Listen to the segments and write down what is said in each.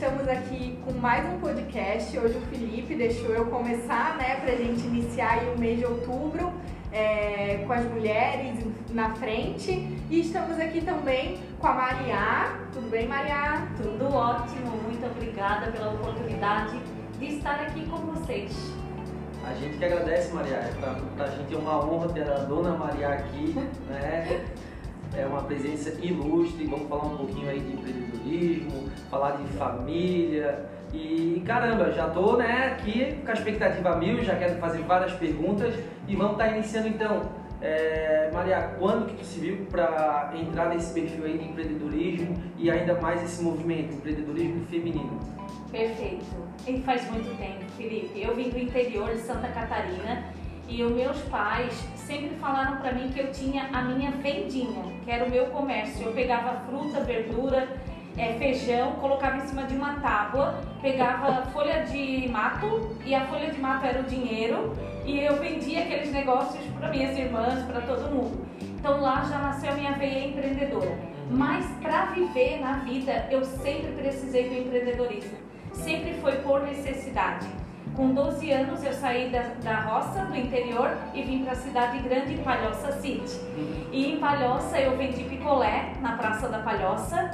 estamos aqui com mais um podcast. Hoje o Felipe deixou eu começar, né, pra gente iniciar o mês de outubro é, com as mulheres na frente. E estamos aqui também com a Maria. Tudo bem, Maria? Tudo ótimo, muito obrigada pela oportunidade de estar aqui com vocês. A gente que agradece, Maria. É pra, pra gente é uma honra ter a dona Maria aqui, né? É uma presença ilustre. Vamos falar um pouquinho aí de empreendedorismo, falar de família. E caramba, já tô né, aqui com a expectativa mil, já quero fazer várias perguntas e vamos estar tá iniciando então. É, Maria, quando que tu se viu para entrar nesse perfil aí de empreendedorismo e ainda mais esse movimento, empreendedorismo feminino? Perfeito. E faz muito tempo, Felipe. Eu vim do interior de Santa Catarina e os meus pais sempre falaram para mim que eu tinha a minha vendinha, que era o meu comércio. Eu pegava fruta, verdura, é, feijão, colocava em cima de uma tábua, pegava folha de mato e a folha de mato era o dinheiro e eu vendia aqueles negócios para minhas irmãs, para todo mundo. Então lá já nasceu minha veia empreendedora. Mas para viver na vida eu sempre precisei do empreendedorismo. Sempre foi por necessidade. Com 12 anos eu saí da, da roça, do interior, e vim para a cidade grande, Palhoça City. E em Palhoça eu vendi picolé na Praça da Palhoça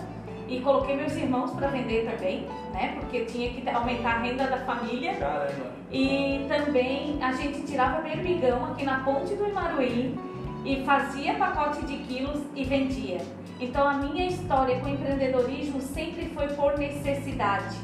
e coloquei meus irmãos para vender também, né? Porque tinha que aumentar a renda da família. Caramba. E também a gente tirava berbigão aqui na ponte do Imaruí e fazia pacote de quilos e vendia. Então a minha história com empreendedorismo sempre foi por necessidade,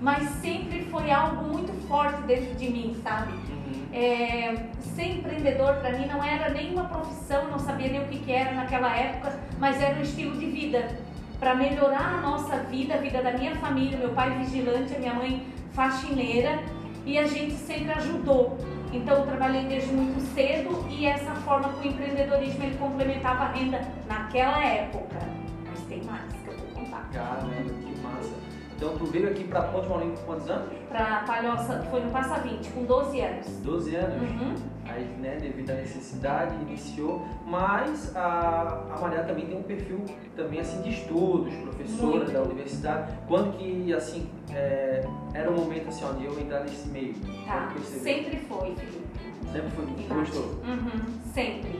mas sempre foi algo muito forte dentro de mim, sabe? Uhum. É, ser empreendedor para mim não era nenhuma profissão, não sabia nem o que, que era naquela época, mas era um estilo de vida para melhorar a nossa vida, a vida da minha família, meu pai vigilante, a minha mãe faxineira e a gente sempre ajudou. Então eu trabalhei desde muito cedo e essa forma com o empreendedorismo ele complementava a renda naquela época. Mas tem mais que eu vou contar. Caramba, que massa. Então tu veio aqui para Ponte Molinho com quantos anos? Para Palhoça, foi no Passa 20, com 12 anos. 12 anos? Uhum. Aí, né, devido à necessidade, iniciou. Mas a, a Maria também tem um perfil também assim de estudos, professora Muito. da universidade. Quando que assim é, era o momento assim ó, de eu entrar nesse meio? Tá, sempre foi, Felipe. Sempre foi, gostou? Uhum, sempre.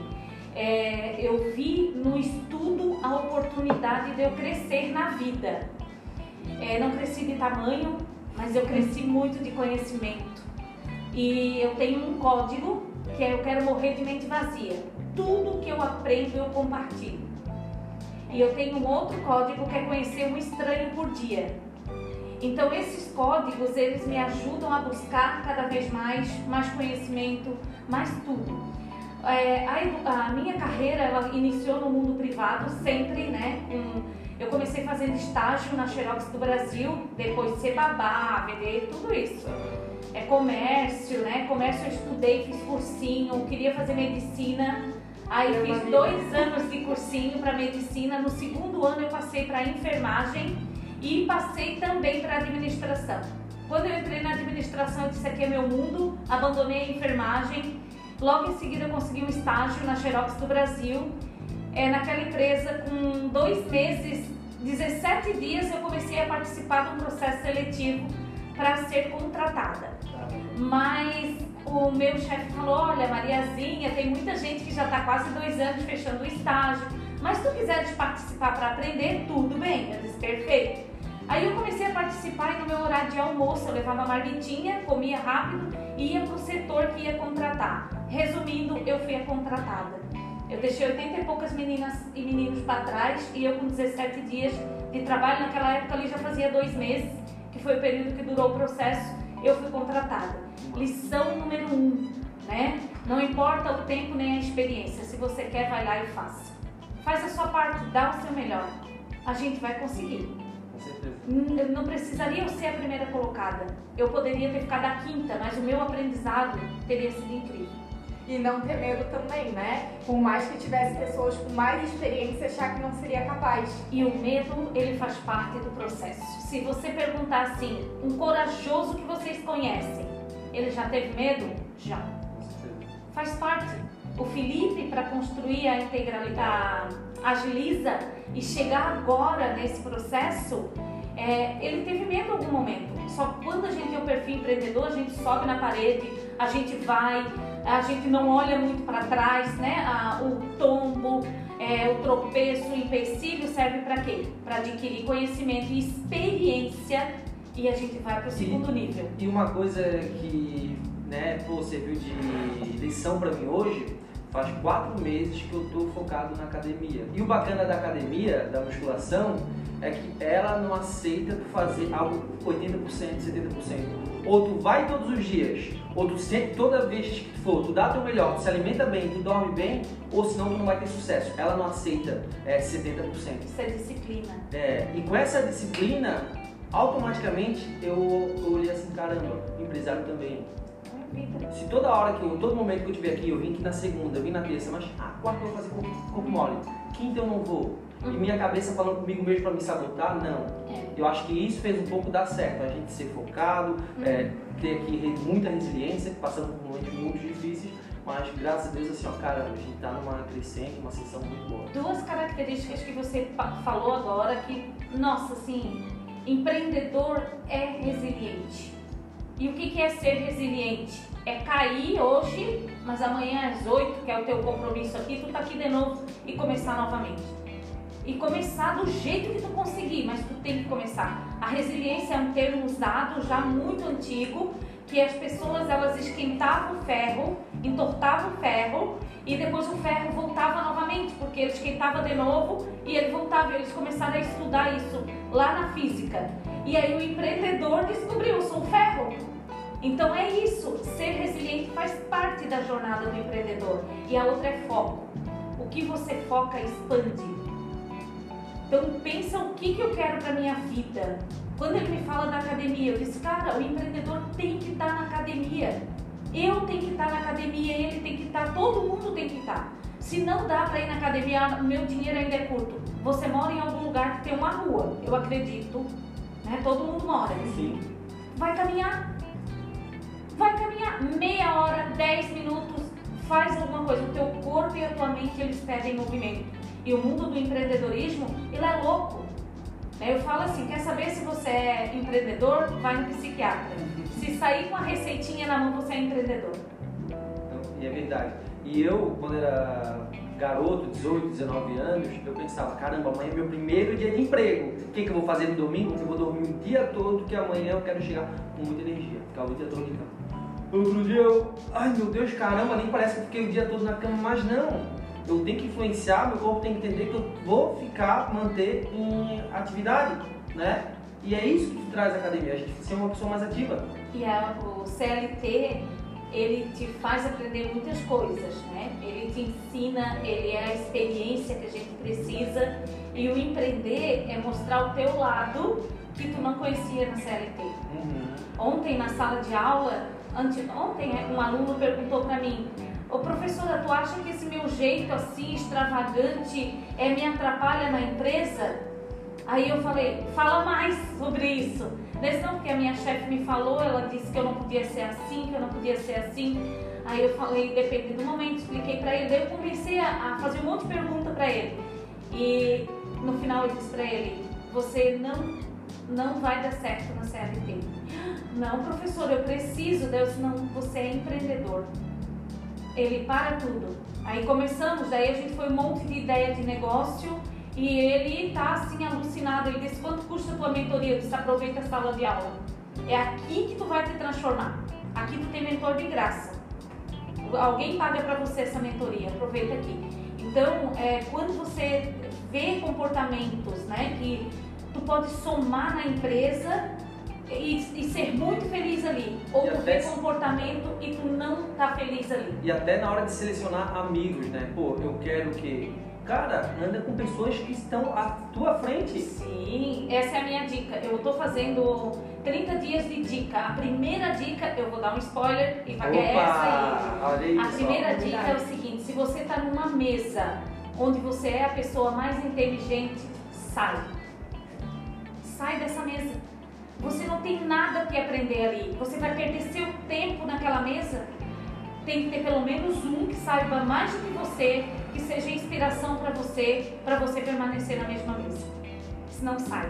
É, eu vi no estudo a oportunidade de eu crescer na vida. É, não cresci de tamanho, mas eu cresci muito de conhecimento. E eu tenho um código que é eu quero morrer de mente vazia. Tudo que eu aprendo eu compartilho. E eu tenho um outro código que é conhecer um estranho por dia. Então esses códigos eles me ajudam a buscar cada vez mais, mais conhecimento, mais tudo. É, a, a, minha carreira ela iniciou no mundo privado sempre, né? Eu comecei fazendo estágio na Xerox do Brasil, depois ser babá, vender tudo isso é comércio, né? Comércio eu estudei, fiz cursinho, queria fazer medicina. Aí eu fiz dois anos de cursinho para medicina. No segundo ano eu passei para enfermagem e passei também para administração. Quando eu entrei na administração, eu disse aqui é meu mundo, abandonei a enfermagem. Logo em seguida eu consegui um estágio na Xerox do Brasil. É, naquela empresa, com dois meses, 17 dias, eu comecei a participar de um processo seletivo para ser contratada. Mas o meu chefe falou: Olha, Mariazinha, tem muita gente que já está quase dois anos fechando o estágio, mas se tu quiseres participar para aprender, tudo bem. Eu disse: Perfeito. Aí eu comecei a participar e no meu horário de almoço eu levava a marmitinha, comia rápido e ia para o setor que ia contratar. Resumindo, eu fui a contratada. Eu deixei 80 e poucas meninas e meninos para trás e eu com 17 dias de trabalho, naquela época ali já fazia dois meses, que foi o período que durou o processo, eu fui contratada. Lição número um, né? Não importa o tempo nem a experiência, se você quer, vai lá e faça. Faz a sua parte, dá o seu melhor. A gente vai conseguir. Com certeza. Não precisaria eu ser a primeira colocada. Eu poderia ter ficado a quinta, mas o meu aprendizado teria sido incrível. E não ter medo também, né? Por mais que tivesse pessoas com mais experiência, achar que não seria capaz. E o medo, ele faz parte do processo. Se você perguntar assim, um corajoso que vocês conhecem, ele já teve medo? Já. Faz parte. O Felipe, para construir a integralidade, Agiliza e chegar agora nesse processo, é, ele teve medo em algum momento. Só quando a gente tem o perfil empreendedor, a gente sobe na parede, a gente vai, a gente não olha muito para trás, né? A, o tombo, é, o tropeço, o empecilho serve para quê? Para adquirir conhecimento e experiência e a gente vai para o segundo nível. E uma coisa que né, pô, serviu de lição para mim hoje, faz quatro meses que eu estou focado na academia. E o bacana da academia, da musculação, é que ela não aceita tu fazer algo 80%, 70%. Ou tu vai todos os dias, ou tu sempre, toda vez que tu for, tu dá teu melhor, tu se alimenta bem, tu dorme bem, ou senão tu não vai ter sucesso. Ela não aceita é, 70%. Isso é disciplina. É, e com essa disciplina, automaticamente eu, eu olhei assim, caramba, empresário também. Se toda hora que eu, todo momento que eu estiver aqui, eu vim aqui na segunda, eu vim na terça, mas ah, quarta eu vou fazer corpo mole, quinta eu não vou. E minha cabeça falando comigo mesmo para me sabotar, não. É. Eu acho que isso fez um pouco dar certo, a gente ser focado, Uhum. é, ter aqui muita resiliência, passando por momentos muito difíceis, mas graças a Deus, assim, ó, cara, a gente tá numa crescente, uma ascensão muito boa. Duas características que você falou agora que, nossa, assim, empreendedor é resiliente. E o que que é ser resiliente? É cair hoje, mas amanhã às 8, que é o teu compromisso aqui, tu tá aqui de novo e começar novamente. E começar do jeito que tu conseguir, mas tu tem que começar. A resiliência é um termo usado já muito antigo, que as pessoas elas esquentavam o ferro, entortavam o ferro e depois o ferro voltava novamente, porque ele esquentava de novo e ele voltava. Eles começaram a estudar isso lá na física. E aí o empreendedor descobriu, sou ferro. Então é isso, ser resiliente faz parte da jornada do empreendedor. E a outra é foco. O que você foca expande. Então pensa o que, que eu quero para minha vida. Quando ele me fala da academia, eu disse, cara, o empreendedor tem que estar na academia. Eu tenho que estar na academia, ele tem que estar, todo mundo tem que estar. Se não dá para ir na academia, ah, meu dinheiro ainda é curto. Você mora em algum lugar que tem uma rua, eu acredito, né? Todo mundo mora. Sim. Vai caminhar. Vai caminhar meia hora, 10 minutos, faz alguma coisa. O teu corpo e a tua mente eles pedem movimento. E o mundo do empreendedorismo, ele é louco. Eu falo assim, quer saber se você é empreendedor? Vai no psiquiatra. Se sair com a receitinha na mão, você é empreendedor. Então, e é verdade. E eu, quando era garoto, 18, 19 anos, eu pensava, caramba, amanhã é meu primeiro dia de emprego. O que, que eu vou fazer no domingo? Eu vou dormir o dia todo, que amanhã eu quero chegar com muita energia. Ficar o dia todo em cama. Outro dia eu, ai meu Deus, caramba, nem parece que fiquei o dia todo na cama, mas não. Eu tenho que influenciar, meu corpo tem que entender que eu vou ficar, manter em atividade, né? E é isso que traz a academia, a gente ser uma pessoa mais ativa. E a, o CLT, ele te faz aprender muitas coisas, né? Ele te ensina, ele é a experiência que a gente precisa. E o empreender é mostrar o teu lado que tu não conhecia na CLT. Uhum. Ontem na sala de aula, ante, ontem um aluno perguntou para mim, Ô professora, tu acha que esse meu jeito assim extravagante é, me atrapalha na empresa? Aí eu falei, fala mais sobre isso. Disse, não, porque a minha chefe me falou, ela disse que eu não podia ser assim, que eu não podia ser assim. Aí eu falei, depende do momento, expliquei pra ele. Daí eu comecei a, a fazer um monte de pergunta pra ele. E no final eu disse pra ele, você não, não vai dar certo na CLT. Não, professor, eu preciso. Disse, não, você é empreendedor. Ele para tudo. Aí começamos, daí a gente foi um monte de ideia de negócio e ele tá assim alucinado. Ele disse: quanto custa a tua mentoria? Eu disse: aproveita a sala de aula. É aqui que tu vai te transformar. Aqui tu tem mentor de graça. Alguém paga para você essa mentoria, aproveita aqui. Então, é, quando você vê comportamentos né, que tu pode somar na empresa e, e ser muito feliz ali, ou E tu até vê se- comportamento e tu não tá feliz ali. E até na hora de selecionar amigos, né? Pô, eu quero que. Cara, anda com pessoas que estão à tua frente. Sim, essa é a minha dica. Eu tô fazendo 30 dias de dica. A primeira dica, eu vou dar um spoiler e vai é essa aí. Olha aí, A primeira dica é o seguinte: se você tá numa mesa onde você é a pessoa mais inteligente, sai. Sai dessa mesa. Você não tem nada que aprender ali. Você vai perder seu tempo naquela mesa. Tem que ter pelo menos um que saiba mais do que você, que seja inspiração para você, para você permanecer na mesma mesa. Senão sai.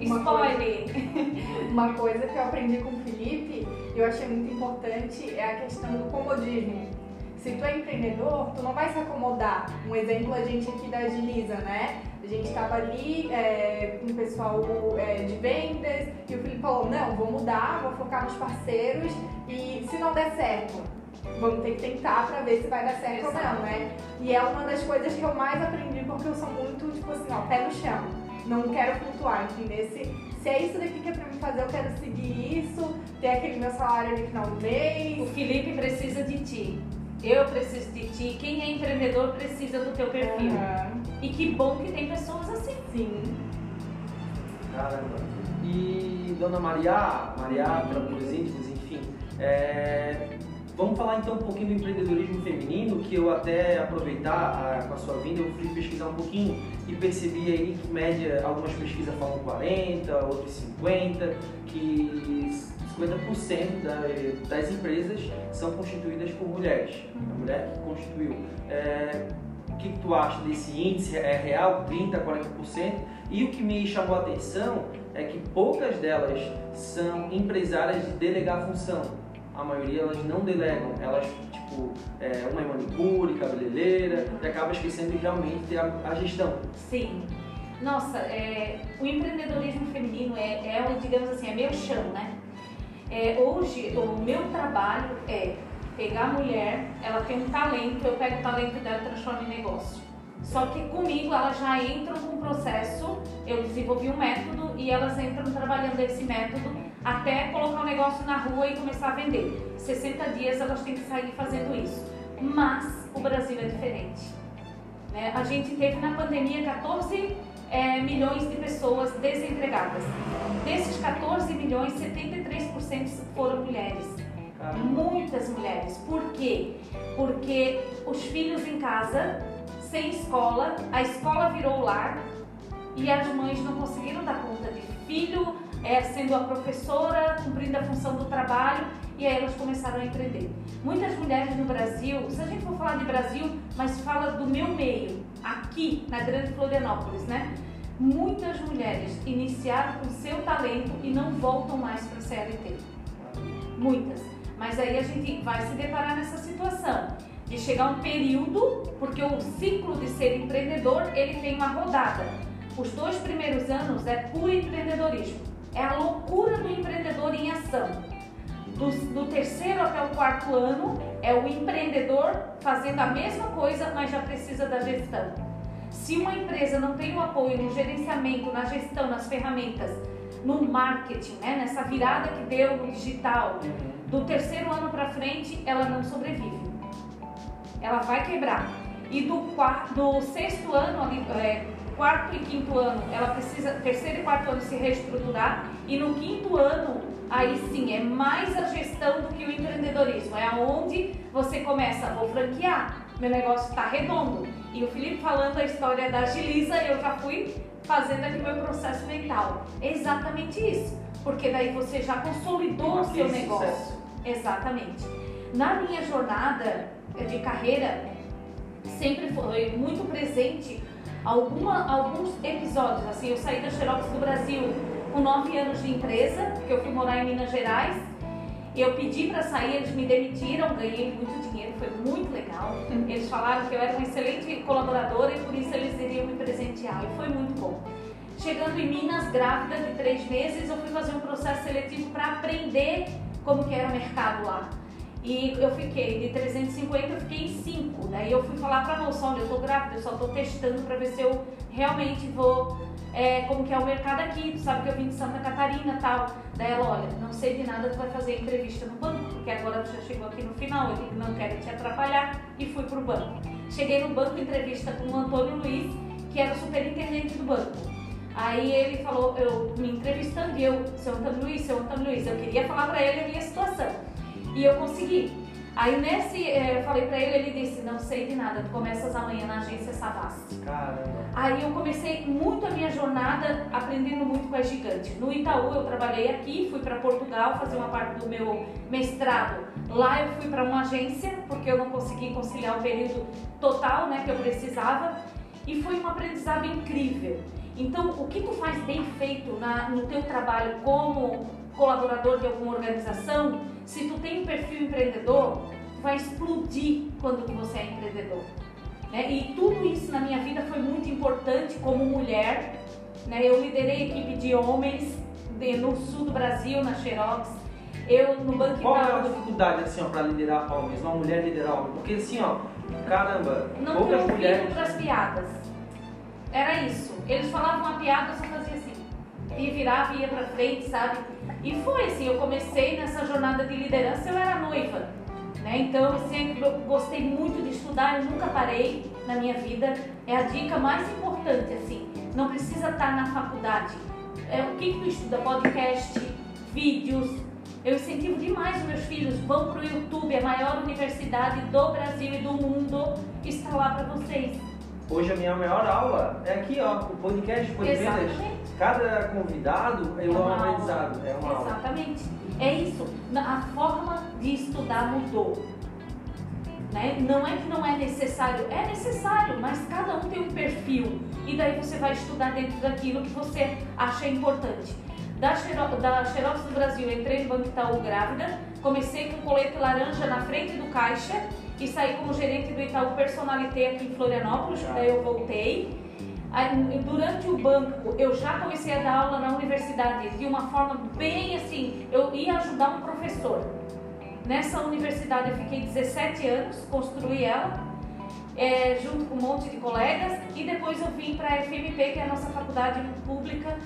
Spoiler! Uma coisa que eu aprendi com o Felipe e eu achei muito importante é a questão do comodismo. Se tu é empreendedor, tu não vai se acomodar. Um exemplo a gente aqui da Agiliza, né? A gente estava ali é, com o pessoal é, de vendas e o Felipe falou, não, vou mudar, vou focar nos parceiros e se não der certo, vamos ter que tentar para ver se vai dar certo Exato. ou não, né? E é uma das coisas que eu mais aprendi porque eu sou muito, tipo assim, ó, pé no chão. Não quero flutuar, entendeu? Se, se é isso daqui que é pra mim fazer, eu quero seguir isso, ter aquele meu salário no final do mês. O Felipe precisa de ti. Eu preciso de ti. Quem é empreendedor precisa do teu perfil. Uhum. E que bom que tem pessoas assim. Sim. Caramba. E Dona Maria, Maria, para os íntimos, enfim, é, Vamos falar então um pouquinho do empreendedorismo feminino, que eu até aproveitar a, com a sua vinda, eu fui pesquisar um pouquinho e percebi aí que média, algumas pesquisas falam 40, outras 50, que 50% da, das empresas são constituídas por mulheres. A mulher que constituiu. É, que, que, tu acha desse índice? É real? 30%, 40%? E o que me chamou a atenção é que poucas delas são empresárias de delegar função a maioria elas não delegam, elas, tipo, é, uma é manicure, cabeleireira, e acaba esquecendo realmente a, a gestão. Sim. Nossa, é, o empreendedorismo feminino é, é, digamos assim, é meu chão, né? É, hoje, o meu trabalho é pegar a mulher, ela tem um talento, eu pego o talento dela e transformo em negócio. Só que comigo elas já entram com o processo, eu desenvolvi um método e elas entram trabalhando esse método até colocar o negócio na rua e começar a vender. 60 dias elas têm que sair fazendo isso. Mas o Brasil é diferente. Né? A gente teve na pandemia 14 é, milhões de pessoas desempregadas. Desses 14 milhões, 73% foram mulheres. Muitas mulheres. Por quê? Porque os filhos em casa, sem escola, a escola virou lar e as mães não conseguiram dar conta de filho, é, sendo a professora, cumprindo a função do trabalho, e aí elas começaram a empreender. Muitas mulheres no Brasil, se a gente for falar de Brasil, mas fala do meu meio, aqui na Grande Florianópolis, né? Muitas mulheres iniciaram com seu talento e não voltam mais para a CLT. Muitas. Mas aí a gente vai se deparar nessa situação de chegar um período, porque o ciclo de ser empreendedor ele tem uma rodada. Os dois primeiros anos é puro empreendedorismo. É a loucura do empreendedor em ação. Do, do, terceiro até o quarto ano é o empreendedor fazendo a mesma coisa, mas já precisa da gestão. Se uma empresa não tem o apoio no gerenciamento, na gestão, nas ferramentas, no marketing, né, nessa virada que deu no digital, do terceiro ano para frente, ela não sobrevive. Ela vai quebrar. E do, quarto, do sexto ano, é, quarto e quinto ano, ela precisa, terceiro e quarto ano se reestruturar e no quinto ano, aí sim, é mais a gestão do que o empreendedorismo, é aonde você começa, vou franquear, meu negócio está redondo. E o Felipe falando a história da Agiliza, eu já fui fazendo aqui meu processo mental. É exatamente isso, porque daí você já consolidou o seu negócio. Sucesso. Exatamente. Na minha jornada de carreira, sempre foi muito presente alguma, alguns episódios. Assim, eu saí da Xerox do Brasil com nove anos de empresa, porque eu fui morar em Minas Gerais. Eu pedi para sair, eles me demitiram, ganhei muito dinheiro, foi muito legal. Eles falaram que eu era uma excelente colaboradora e por isso eles iriam me presentear, e foi muito bom. Chegando em Minas, grávida de três meses, eu fui fazer um processo seletivo para aprender como que era o mercado lá. E eu fiquei, de 350 eu fiquei em 5. Daí eu fui falar pra moça, olha, eu tô grávida, eu só tô testando pra ver se eu realmente vou, é, como que é o mercado aqui, tu sabe que eu vim de Santa Catarina e tal. Daí ela, olha, não sei de nada, tu vai fazer entrevista no banco, porque agora tu já chegou aqui no final, eu não quero te atrapalhar, e fui pro banco. Cheguei no banco, entrevista com o Antônio Luiz, que era o superintendente do banco. Aí ele falou, eu me entrevistando, e eu, seu Antônio Luiz, seu Antônio Luiz, eu queria falar pra ele a minha situação. E eu consegui. Aí nesse, é, eu falei pra ele, ele disse, não sei de nada, tu começas amanhã na agência Savassi. Caramba. Aí eu comecei muito a minha jornada aprendendo muito com a gigante. No Itaú eu trabalhei aqui, fui para Portugal fazer uma parte do meu mestrado. Lá eu fui para uma agência, porque eu não consegui conciliar o período total né, que eu precisava. E foi um aprendizado incrível. Então, o que tu faz bem feito na, no teu trabalho como colaborador de alguma organização, se tu tem um perfil empreendedor, tu vai explodir quando você é empreendedor. Né? E tudo isso na minha vida foi muito importante como mulher. Né? Eu liderei equipe de homens de, no sul do Brasil, na Xerox. Eu no Banco Qual é a dificuldade assim, para liderar homens, uma mulher liderar homens? Porque assim, ó, caramba, não poucas mulheres. Não piadas. Era isso. Eles falavam uma piada, eu só fazia assim. E virava e ia pra frente, sabe? E foi assim, eu comecei nessa jornada de liderança, eu era noiva. Né? Então eu sempre gostei muito de estudar, eu nunca parei na minha vida. É a dica mais importante, assim. Não precisa estar na faculdade. É, o que, que tu estuda? Podcast, vídeos. Eu incentivo demais os meus filhos. Vão para o YouTube, a maior universidade do Brasil e do mundo está lá para vocês. Hoje a minha maior aula é aqui, ó, o podcast Foi Cada convidado é, é um aprendizado, é uma Exatamente. Aula. É isso. A forma de estudar mudou. Né? Não é que não é necessário, é necessário, mas cada um tem um perfil. E daí você vai estudar dentro daquilo que você acha importante. Da, Xerox, da Xerox do Brasil, entrei no Banco Itaú grávida, comecei com colete laranja na frente do caixa e saí como gerente do Itaú Personalité aqui em Florianópolis, daí eu voltei. Durante o banco, eu já comecei a dar aula na universidade de uma forma bem assim, eu ia ajudar um professor. Nessa universidade eu fiquei 17 anos, construí ela, é, junto com um monte de colegas, e depois eu vim para a FMP, que é a nossa faculdade pública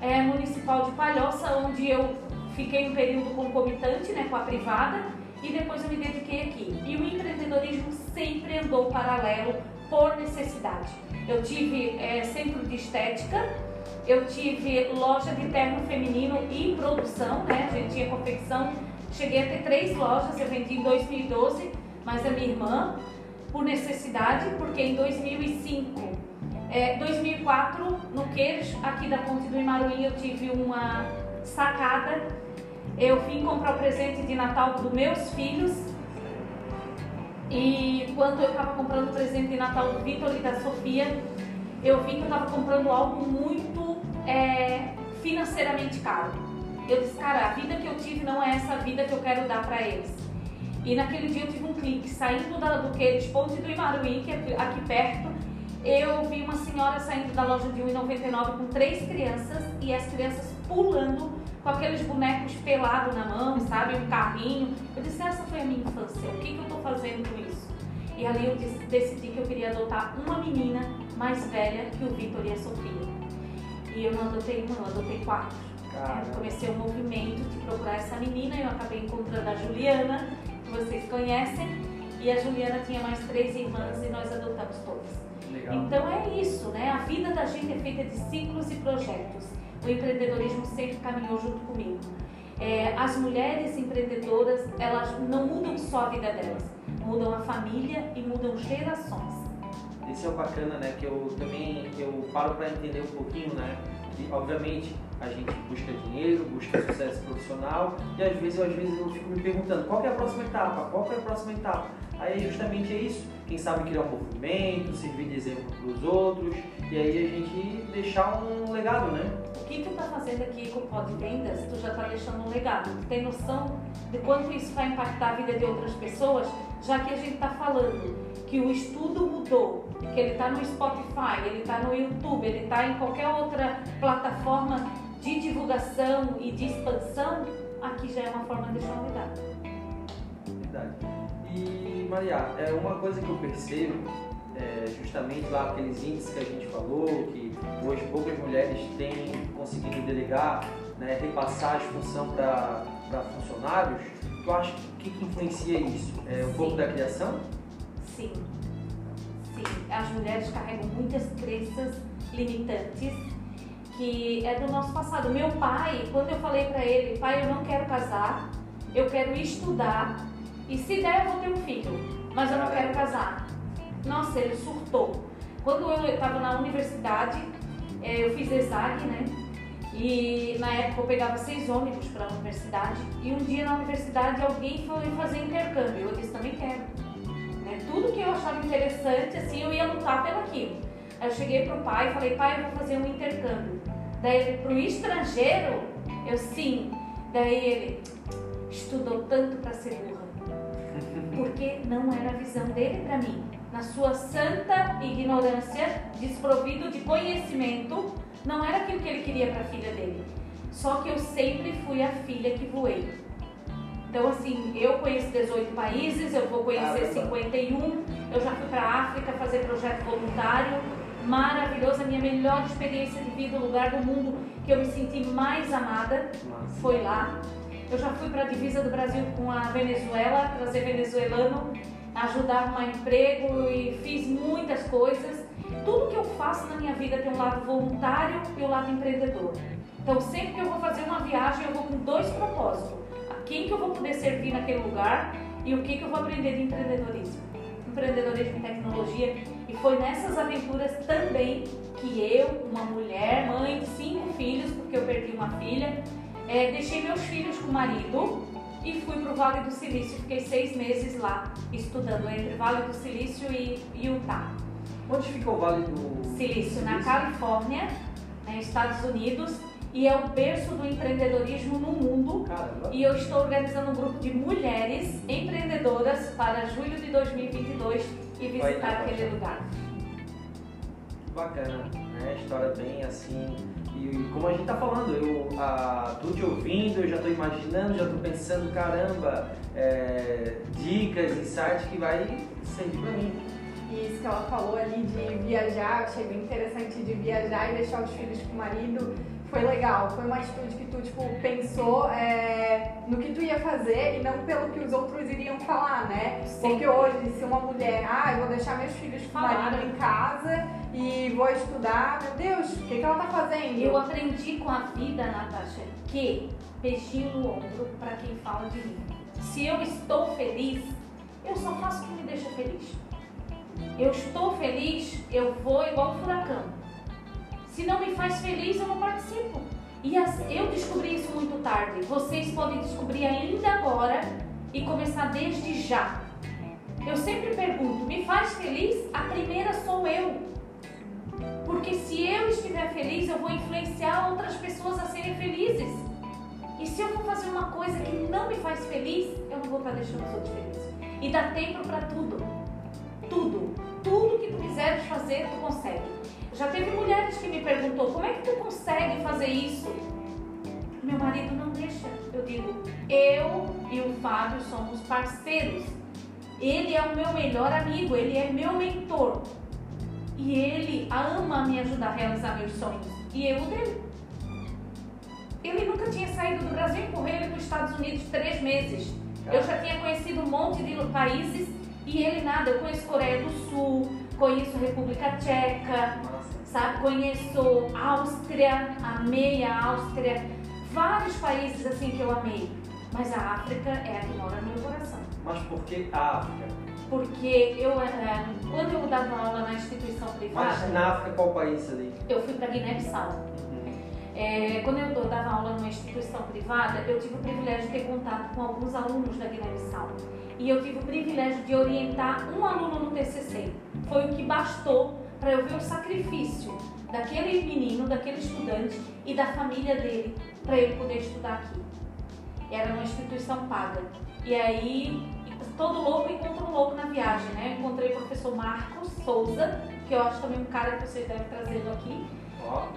é, municipal de Palhoça, onde eu fiquei um período concomitante né, com a privada, e depois eu me dediquei aqui. E o empreendedorismo sempre andou paralelo por necessidade. Eu tive é, centro de estética, eu tive loja de terno feminino e produção, né? A gente tinha confecção. Cheguei a ter três lojas, eu vendi em 2012, mas a minha irmã, por necessidade, porque em 2005, é, 2004, no queijo, aqui da Ponte do Imaruí, eu tive uma sacada. Eu vim comprar o presente de Natal dos meus filhos e quando eu estava comprando o presente de Natal do Vitor e da Sofia, eu vi que eu estava comprando algo muito é, financeiramente caro. Eu disse, cara, a vida que eu tive não é essa vida que eu quero dar para eles. E naquele dia eu tive um clique, saindo da, do Queires Ponte do Imaruí, que é aqui perto, eu vi uma senhora saindo da loja de 1,99 com três crianças e as crianças pulando com aqueles bonecos pelados na mão, sabe? Um carrinho. Eu disse, essa foi a minha infância, o que, que eu estou fazendo com isso? E ali eu decidi que eu queria adotar uma menina mais velha que o Vitor e a Sofia. E eu não adotei uma, eu adotei quatro. Eu comecei o um movimento de procurar essa menina, eu acabei encontrando a Juliana, que vocês conhecem, e a Juliana tinha mais três irmãs e nós adotamos todas. Legal. Então é isso, né? A vida da gente é feita de ciclos e projetos o empreendedorismo sempre caminhou junto comigo. É, as mulheres empreendedoras, elas não mudam só a vida delas, mudam a família e mudam gerações. Esse é bacana, né? Que eu também eu paro para entender um pouquinho, né? Que, obviamente, a gente busca dinheiro, busca sucesso profissional e às vezes, às vezes eu fico me perguntando qual é a próxima etapa, qual é a próxima etapa. Aí justamente é isso, quem sabe criar um movimento, servir de exemplo para os outros e aí a gente deixar um legado, né? O que tu tá fazendo aqui com o Pod Vendas, tu já tá deixando um legado. Tu tem noção de quanto isso vai impactar a vida de outras pessoas, já que a gente tá falando que o estudo mudou, que ele está no Spotify, ele está no YouTube, ele está em qualquer outra plataforma de divulgação e de expansão, aqui já é uma forma de deixar um legado. Verdade. E Maria, é uma coisa que eu percebo é, justamente lá aqueles índices que a gente falou, que hoje poucas mulheres têm conseguido delegar, né, repassar as funções para funcionários, tu acha que, que influencia isso? É um Sim. pouco da criação? Sim. Sim. As mulheres carregam muitas crenças limitantes que é do nosso passado. Meu pai, quando eu falei para ele, pai, eu não quero casar, eu quero estudar e se der eu vou ter um filho, mas eu não quero casar. Nossa, ele surtou. Quando eu estava na universidade, é, eu fiz ESAG, né? E na época eu pegava seis ônibus para a universidade. E um dia na universidade alguém foi fazer intercâmbio. Eu disse, também quero. Né? Tudo que eu achava interessante, assim, eu ia lutar pelo aquilo. Aí eu cheguei pro pai e falei, pai, eu vou fazer um intercâmbio. Daí ele, pro estrangeiro? Eu sim. Daí ele estudou tanto para ser burra. Porque não era a visão dele para mim. Na sua santa ignorância, desprovido de conhecimento, não era aquilo que ele queria para a filha dele. Só que eu sempre fui a filha que voei. Então, assim, eu conheço 18 países, eu vou conhecer 51, eu já fui para a África fazer projeto voluntário, maravilhoso, a minha melhor experiência de vida, o lugar do mundo que eu me senti mais amada foi lá. Eu já fui para a divisa do Brasil com a Venezuela, trazer venezuelano, ajudar a arrumar emprego e fiz muitas coisas. Tudo que eu faço na minha vida tem um lado voluntário e um lado empreendedor. Então, sempre que eu vou fazer uma viagem, eu vou com dois propósitos: a quem que eu vou poder servir naquele lugar e o que que eu vou aprender de empreendedorismo. Empreendedorismo e tecnologia. E foi nessas aventuras também que eu, uma mulher, mãe de cinco filhos, porque eu perdi uma filha, é, deixei meus filhos com o marido e fui para o Vale do Silício. Fiquei seis meses lá estudando entre Vale do Silício e Utah. Onde fica o Vale do Silício? Silício? Na Califórnia, né, Estados Unidos e é o berço do empreendedorismo no mundo. Caramba. E eu estou organizando um grupo de mulheres empreendedoras para julho de 2022 e visitar aquele lugar. Bacana, né? História bem assim. E como a gente tá falando, eu ah, tô te ouvindo, eu já tô imaginando, já tô pensando, caramba, é, dicas, insights que vai servir para mim. E isso que ela falou ali de viajar, eu achei bem interessante de viajar e deixar os filhos com o marido foi legal, foi uma atitude que tu, tipo, pensou é, no que tu ia fazer e não pelo que os outros iriam falar, né? Sim. Porque hoje, se uma mulher, ah, eu vou deixar meus filhos marido em casa e vou estudar, meu Deus, o que, que ela tá fazendo? Eu aprendi com a vida, Natasha, que beijinho no ombro para quem fala de mim. Se eu estou feliz, eu só faço o que me deixa feliz. Eu estou feliz, eu vou igual um furacão se não me faz feliz, eu não participo. E as, eu descobri isso muito tarde. Vocês podem descobrir ainda agora e começar desde já. Eu sempre pergunto: me faz feliz? A primeira sou eu. Porque se eu estiver feliz, eu vou influenciar outras pessoas a serem felizes. E se eu for fazer uma coisa que não me faz feliz, eu não vou estar deixando os outros felizes. E dá tempo para tudo. Tudo. Tudo que tu quiseres fazer, tu consegue. Já teve mulheres que me perguntou como é que tu consegue fazer isso? Meu marido não deixa. Eu digo, eu e o Fábio somos parceiros. Ele é o meu melhor amigo, ele é meu mentor. E ele ama me ajudar a realizar meus sonhos. E eu dele. Ele nunca tinha saído do Brasil, empurrei ele para os Estados Unidos três meses. Eu já tinha conhecido um monte de países e ele nada. Eu conheço Coreia do Sul, conheço República Tcheca, sabe? Conheço Áustria, amei a Áustria, vários países assim que eu amei. Mas a África é a que mora no meu coração. Mas por que a África? Porque eu, é, quando eu dava aula na instituição privada. Mas na África qual país ali? Eu fui para Guiné-Bissau. Uhum. É, quando eu dava aula numa instituição privada, eu tive o privilégio de ter contato com alguns alunos da Guiné-Bissau. E eu tive o privilégio de orientar um aluno no TCC. Foi o que bastou para eu ver o sacrifício daquele menino, daquele estudante e da família dele para ele poder estudar aqui. Era uma instituição paga. E aí, todo louco encontra um louco na viagem, né? Eu encontrei o professor Marcos Souza, que eu acho também um cara que vocês devem trazê-lo aqui.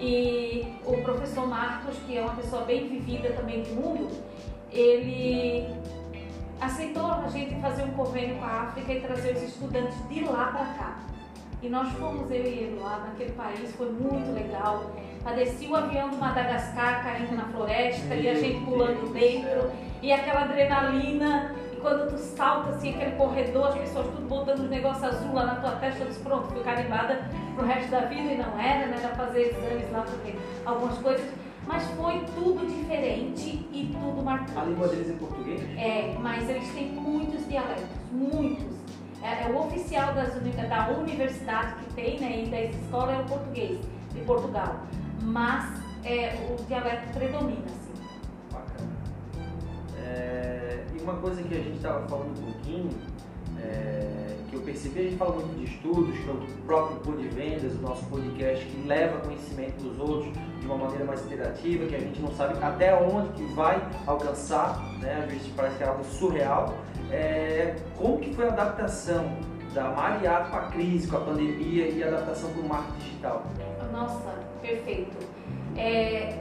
E o professor Marcos, que é uma pessoa bem vivida também de mundo, ele aceitou a gente fazer um convênio com a África e trazer os estudantes de lá para cá. E nós fomos, eu e ele, lá naquele país, foi muito legal. Padeci o avião do Madagascar caindo na floresta e a gente pulando dentro. E aquela adrenalina. E quando tu salta assim, aquele corredor, as pessoas tudo botando os negócios azul lá na tua testa, disse, pronto, fui carimbada pro resto da vida. E não era, né? Era fazer exames lá, porque algumas coisas. Mas foi tudo diferente e tudo marcante. A língua deles é português? É, mas eles têm muitos dialetos, muitos é, o oficial das, da universidade que tem, né, e da escola é o português, de Portugal. Mas é, o dialeto predomina, assim. Bacana. É, e uma coisa que a gente estava falando um pouquinho, é, que eu percebi, a gente fala muito de estudos, que é o próprio Pô de Vendas, o nosso podcast que leva conhecimento dos outros de uma maneira mais interativa, que a gente não sabe até onde que vai alcançar, né? às vezes parece é algo surreal. É, como que foi a adaptação da Mariá com a crise, com a pandemia e a adaptação para o marketing digital? Nossa, perfeito. É,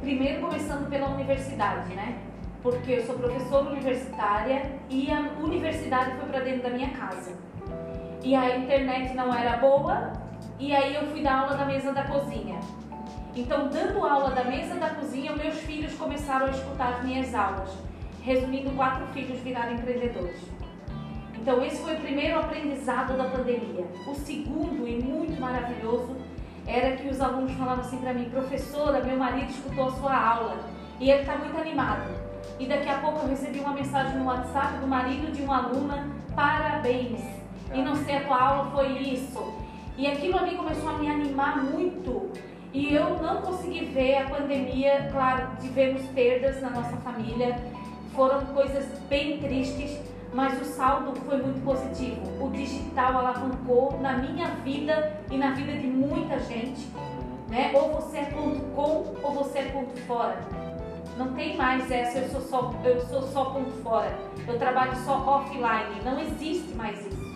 primeiro começando pela universidade, né? Porque eu sou professora universitária e a universidade foi para dentro da minha casa. E a internet não era boa, e aí eu fui dar aula da mesa da cozinha. Então, dando aula da mesa da cozinha, meus filhos começaram a escutar as minhas aulas. Resumindo, quatro filhos viraram empreendedores. Então, esse foi o primeiro aprendizado da pandemia. O segundo, e muito maravilhoso, era que os alunos falavam assim para mim: professora, meu marido escutou a sua aula e ele está muito animado. E daqui a pouco eu recebi uma mensagem no WhatsApp do marido de uma aluna: parabéns! E não sei, a tua aula foi isso. E aquilo ali começou a me animar muito. E eu não consegui ver a pandemia, claro, tivemos perdas na nossa família, foram coisas bem tristes, mas o saldo foi muito positivo. O digital alavancou na minha vida e na vida de muita gente. Né? Ou você é ponto com ou você é ponto fora. Não tem mais essa, eu sou só, eu sou só ponto fora. Eu trabalho só offline. Não existe mais isso.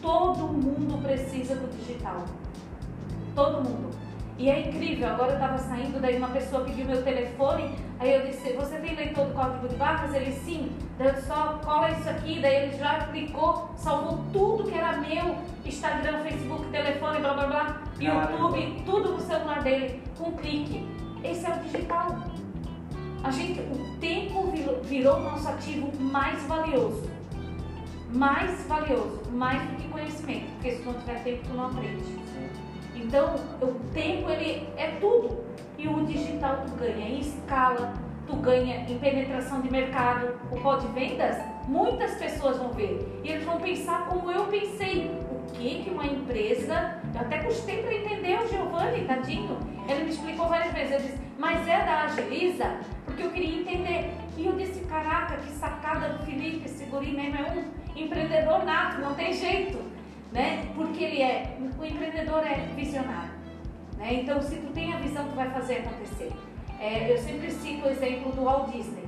Todo mundo precisa do digital. Todo mundo. E é incrível, agora eu estava saindo, daí uma pessoa pediu meu telefone, aí eu disse, você tem leitor do código de barras? Ele, sim. Daí eu só cola isso aqui, daí ele já clicou, salvou tudo que era meu, Instagram, Facebook, telefone, blá blá blá, YouTube, tudo no celular dele, com um clique. Esse é o digital. A gente, o tempo virou, virou o nosso ativo mais valioso. Mais valioso, mais do que conhecimento, porque se não tiver tempo, tu não aprende. Então, o tempo ele é tudo. E o digital tu ganha em escala, tu ganha em penetração de mercado. O pó de vendas, muitas pessoas vão ver e eles vão pensar como eu pensei. O que que uma empresa, eu até custei para entender o Giovanni, tadinho. Ele me explicou várias vezes, ele disse, mas é da Agiliza? Porque eu queria entender. E eu disse, caraca, que sacada do Felipe, esse guri mesmo é um empreendedor nato, não tem jeito né? Porque ele é, o empreendedor é visionário, né? Então, se tu tem a visão, tu vai fazer acontecer. É, eu sempre cito o exemplo do Walt Disney.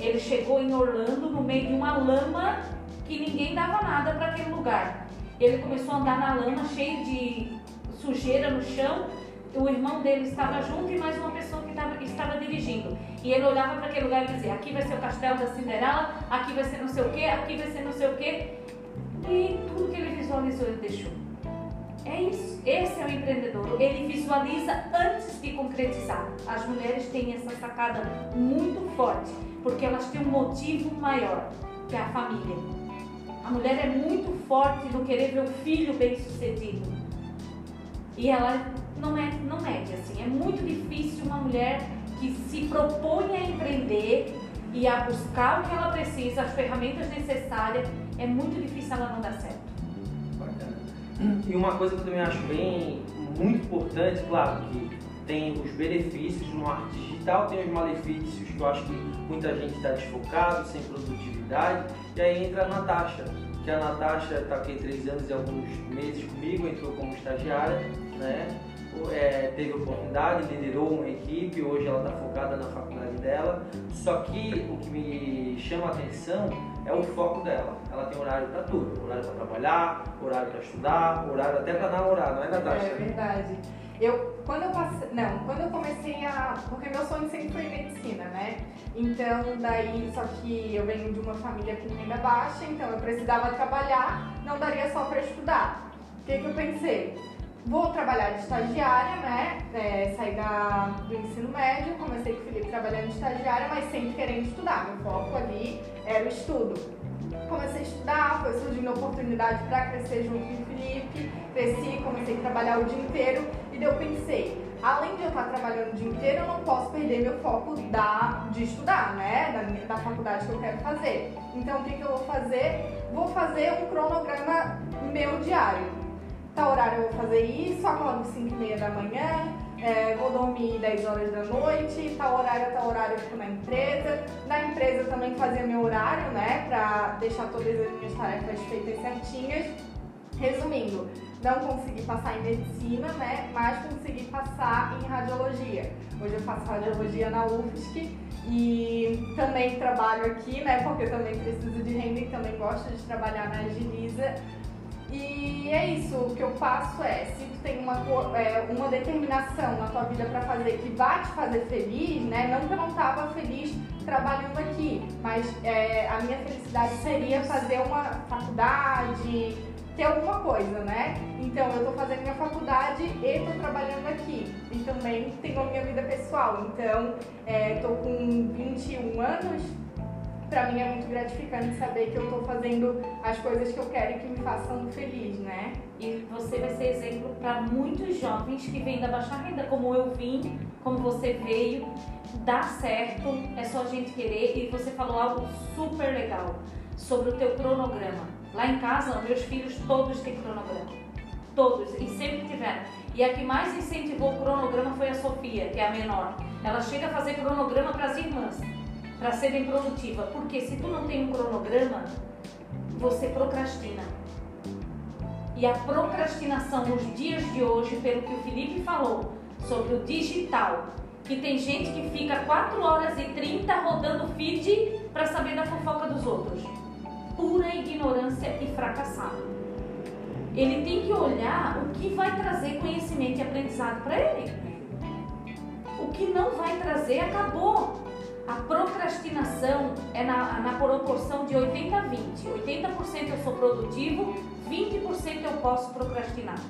Ele chegou em Orlando no meio de uma lama que ninguém dava nada para aquele lugar. Ele começou a andar na lama cheio de sujeira no chão. O irmão dele estava junto e mais uma pessoa que estava, dirigindo. E ele olhava para aquele lugar e dizia: aqui vai ser o castelo da Cinderela, aqui vai ser não sei o que, aqui vai ser não sei o que e tudo que ele visualizou ele deixou. É isso. Esse é o empreendedor. Ele visualiza antes de concretizar. As mulheres têm essa sacada muito forte, porque elas têm um motivo maior, que é a família. A mulher é muito forte no querer ver o filho bem sucedido. E ela não é, não mede assim. É muito difícil uma mulher que se propõe a empreender e a buscar o que ela precisa, as ferramentas necessárias, é muito difícil ela não dar certo. Bacana. E uma coisa que eu também acho bem muito importante, claro, que tem os benefícios no arte digital, tem os malefícios que eu acho que muita gente está desfocado, sem produtividade, e aí entra a Natasha, que a Natasha está aqui três anos e alguns meses comigo, entrou como estagiária, né? é, teve oportunidade, liderou uma equipe, hoje ela está focada na faculdade dela. Só que o que me chama a atenção é o foco dela. Ela tem horário para tudo: horário para trabalhar, horário para estudar, horário até para namorar, não é, Natasha? É verdade. Eu, quando eu passei, não, quando eu comecei a, porque meu sonho sempre foi medicina, né? Então, daí, só que eu venho de uma família com renda baixa, então eu precisava trabalhar, não daria só para estudar. O que, que eu pensei? Vou trabalhar de estagiária, né? É, saí da, do ensino médio, comecei com o Felipe trabalhando de estagiária, mas sempre querendo estudar. Meu foco ali era o estudo. Comecei a estudar, foi surgindo oportunidade para crescer junto com o Felipe, cresci, comecei a trabalhar o dia inteiro e daí eu pensei, além de eu estar trabalhando o dia inteiro, eu não posso perder meu foco da, de estudar, né? Da, da faculdade que eu quero fazer. Então o que, que eu vou fazer? Vou fazer um cronograma meu diário tal horário eu vou fazer isso, acordo 5 e meia da manhã, é, vou dormir 10 horas da noite, tal horário, tal horário eu fico na empresa. Na empresa também fazia meu horário, né, pra deixar todas as minhas tarefas feitas certinhas. Resumindo, não consegui passar em medicina, né, mas consegui passar em radiologia. Hoje eu faço radiologia na UFSC e também trabalho aqui, né, porque eu também preciso de renda e também gosto de trabalhar na Agiliza. E é isso, o que eu faço é, se tu tem uma, é, uma determinação na tua vida para fazer que vai te fazer feliz, né? Não que eu não tava feliz trabalhando aqui, mas é, a minha felicidade seria fazer uma faculdade, ter alguma coisa, né? Então eu tô fazendo minha faculdade e tô trabalhando aqui. E também tenho a minha vida pessoal. Então, é, tô com 21 anos, para mim é muito gratificante saber que eu estou fazendo as coisas que eu quero e que me façam feliz, né? E você vai ser exemplo para muitos jovens que vêm da baixa renda, como eu vim, como você veio. Dá certo, é só a gente querer. E você falou algo super legal sobre o teu cronograma. Lá em casa, meus filhos todos têm cronograma. Todos, e sempre tiveram. E a que mais incentivou o cronograma foi a Sofia, que é a menor. Ela chega a fazer cronograma para as irmãs para ser bem produtiva. Porque se tu não tem um cronograma, você procrastina. E a procrastinação nos dias de hoje, pelo que o Felipe falou sobre o digital, que tem gente que fica 4 horas e 30 rodando feed para saber da fofoca dos outros. Pura ignorância e fracassado. Ele tem que olhar o que vai trazer conhecimento e aprendizado para ele. O que não vai trazer, acabou. A procrastinação é na, na proporção de 80 a 20. 80% eu sou produtivo, 20% eu posso procrastinar.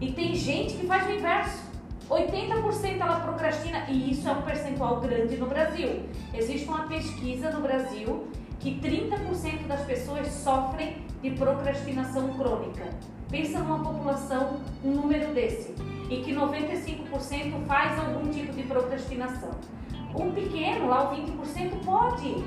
E tem gente que faz o inverso. 80% ela procrastina e isso é um percentual grande no Brasil. Existe uma pesquisa no Brasil que 30% das pessoas sofrem de procrastinação crônica. Pensa numa população, um número desse, e que 95% faz algum tipo de procrastinação. Um pequeno, lá o 20%, pode.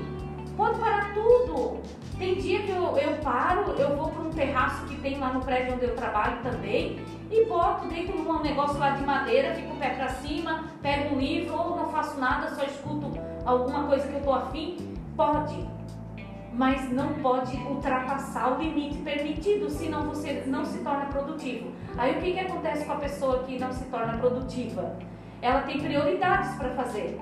Pode parar tudo. Tem dia que eu, eu paro, eu vou para um terraço que tem lá no prédio onde eu trabalho também e boto dentro de um negócio lá de madeira, fico o pé para cima, pego um livro ou não faço nada, só escuto alguma coisa que eu tô afim. Pode, mas não pode ultrapassar o limite permitido, senão você não se torna produtivo. Aí o que, que acontece com a pessoa que não se torna produtiva? Ela tem prioridades para fazer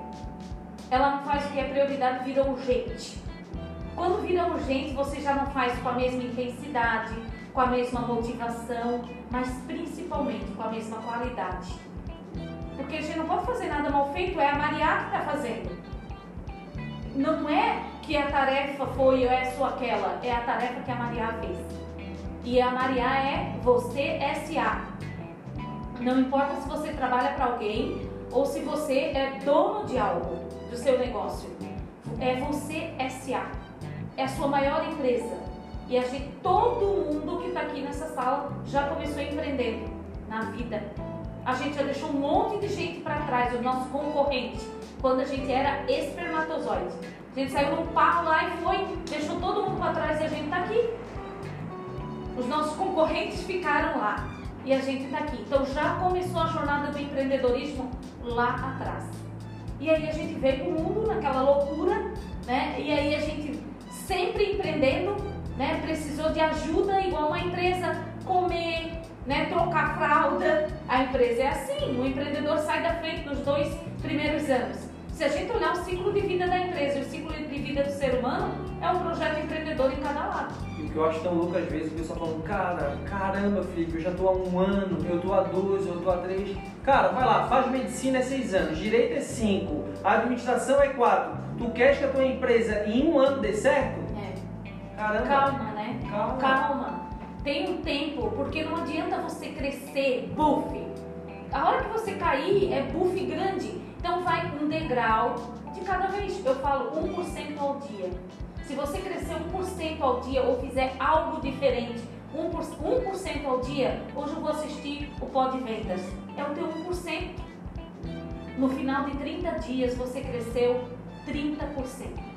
ela não faz o que é prioridade, vira urgente. Quando vira urgente, você já não faz com a mesma intensidade, com a mesma motivação, mas principalmente com a mesma qualidade. Porque a gente não pode fazer nada mal feito, é a Maria que está fazendo. Não é que a tarefa foi ou é aquela, é a tarefa que a Maria fez. E a Maria é você SA. Não importa se você trabalha para alguém ou se você é dono de algo do seu negócio. É você SA. É a sua maior empresa. E a gente, todo mundo que está aqui nessa sala já começou empreendendo na vida. A gente já deixou um monte de gente para trás, os nossos concorrentes, quando a gente era espermatozoide. A gente saiu num parro lá e foi, deixou todo mundo para trás e a gente está aqui. Os nossos concorrentes ficaram lá e a gente está aqui. Então já começou a jornada do empreendedorismo lá atrás. E aí a gente veio pro mundo naquela loucura, né? E aí a gente sempre empreendendo, né? Precisou de ajuda igual uma empresa comer, né? Trocar fralda. A empresa é assim, o empreendedor sai da frente nos dois primeiros anos. Se a gente olhar o ciclo de vida da empresa e o ciclo de vida do ser humano, é um projeto empreendedor em cada lado. E o que eu acho tão louco às vezes, o pessoal falando, cara, caramba, Felipe, eu já tô há um ano, eu tô há dois, eu tô há três. Cara, vai lá, faz medicina é seis anos, direito é cinco, administração é quatro. Tu queres que a tua empresa em um ano dê certo? É. Caramba. Calma, né? Calma. Calma. Tem um tempo, porque não adianta você crescer, buff. A hora que você cair é buff grande. Então vai um degrau de cada vez. Eu falo 1% ao dia. Se você crescer 1% ao dia ou fizer algo diferente, 1%, 1 ao dia, hoje eu vou assistir o pó de vendas. É o teu 1%. No final de 30 dias você cresceu 30%.